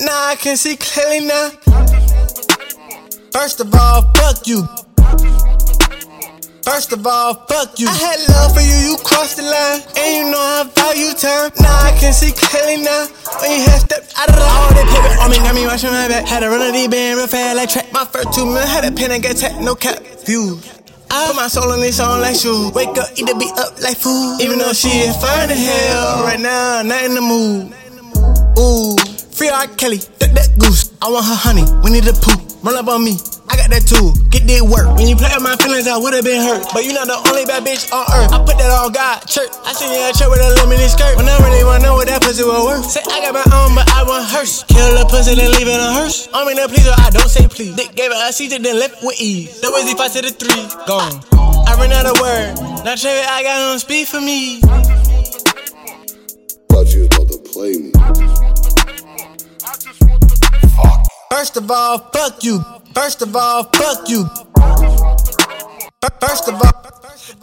Now I can see clearly now. First of all, fuck you. First of all, fuck you. I had love for you, you crossed the line. And you know I value time. Now I can see clearly now. When you had stepped out of the All that paper on me got me watching my back. Had to run a deep band real fast like track. My first two mil had a pen and got tech, no cap. Views. I put my soul in this song like shoes. Wake up, eat the beat up like food. Even though she is fine as hell. Right now, not in the mood. Ooh, R. Kelly, duck that goose. I want her honey, we need a poop. Run up on me, I got that too. Get that work. When you play with my feelings, I would've been hurt. But you not the only bad bitch on earth. I put that on God, church. I seen you at church with a limited skirt. When I really wanna know what that pussy was worth. Say I got my own, but I want hers. Kill a pussy, then leave it on hers. I'm in a please, I don't say please. Dick gave it a seat, then left with ease. The Weezy five to the three, gone. I ran out of word. Now Trey, I got on speed for me. Thought you was about to play me. First of all, fuck you. First of all, fuck you. First of all,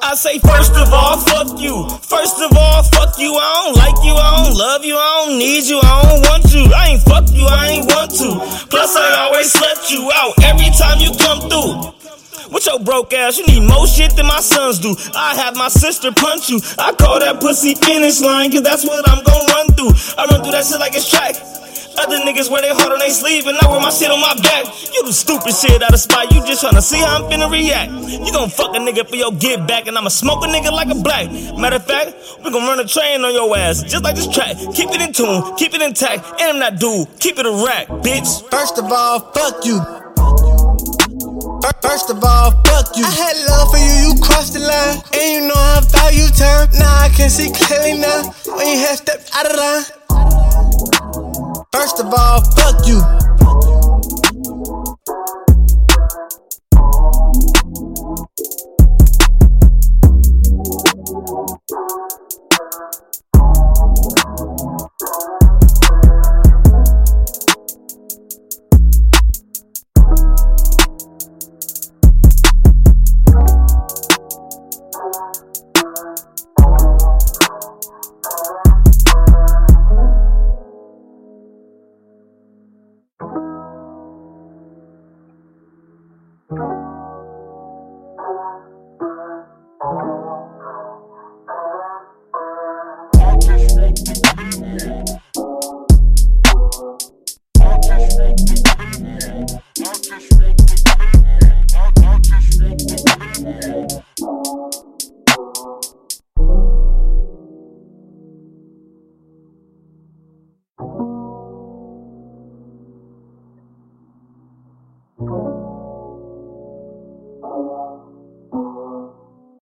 I say first of all, fuck you. First of all, fuck you. I don't like you, I don't love you, I don't need you, I don't want you. I ain't fuck you, I ain't want to. Plus, I always slept you out every time you come through. With your broke ass, you need more shit than my sons do. I have my sister punch you. I call that pussy finish line, cause that's what I'm gon' run through. I run through that shit like it's track. Other niggas wear their heart on their sleeve and I wear my shit on my back. You do stupid shit out of spite. You just tryna see how I'm finna react. You gon' fuck a nigga for your get back and I'ma smoke a nigga like a black. Matter of fact, we gon' run a train on your ass just like this track. Keep it in tune, keep it intact, and I'm not dude. Keep it a rack, bitch. First of all, fuck you. First of all, fuck you. I had love for you, you crossed the line. And you know I value time. Now I can see clearly now. When you had stepped out of line. First of all, fuck you.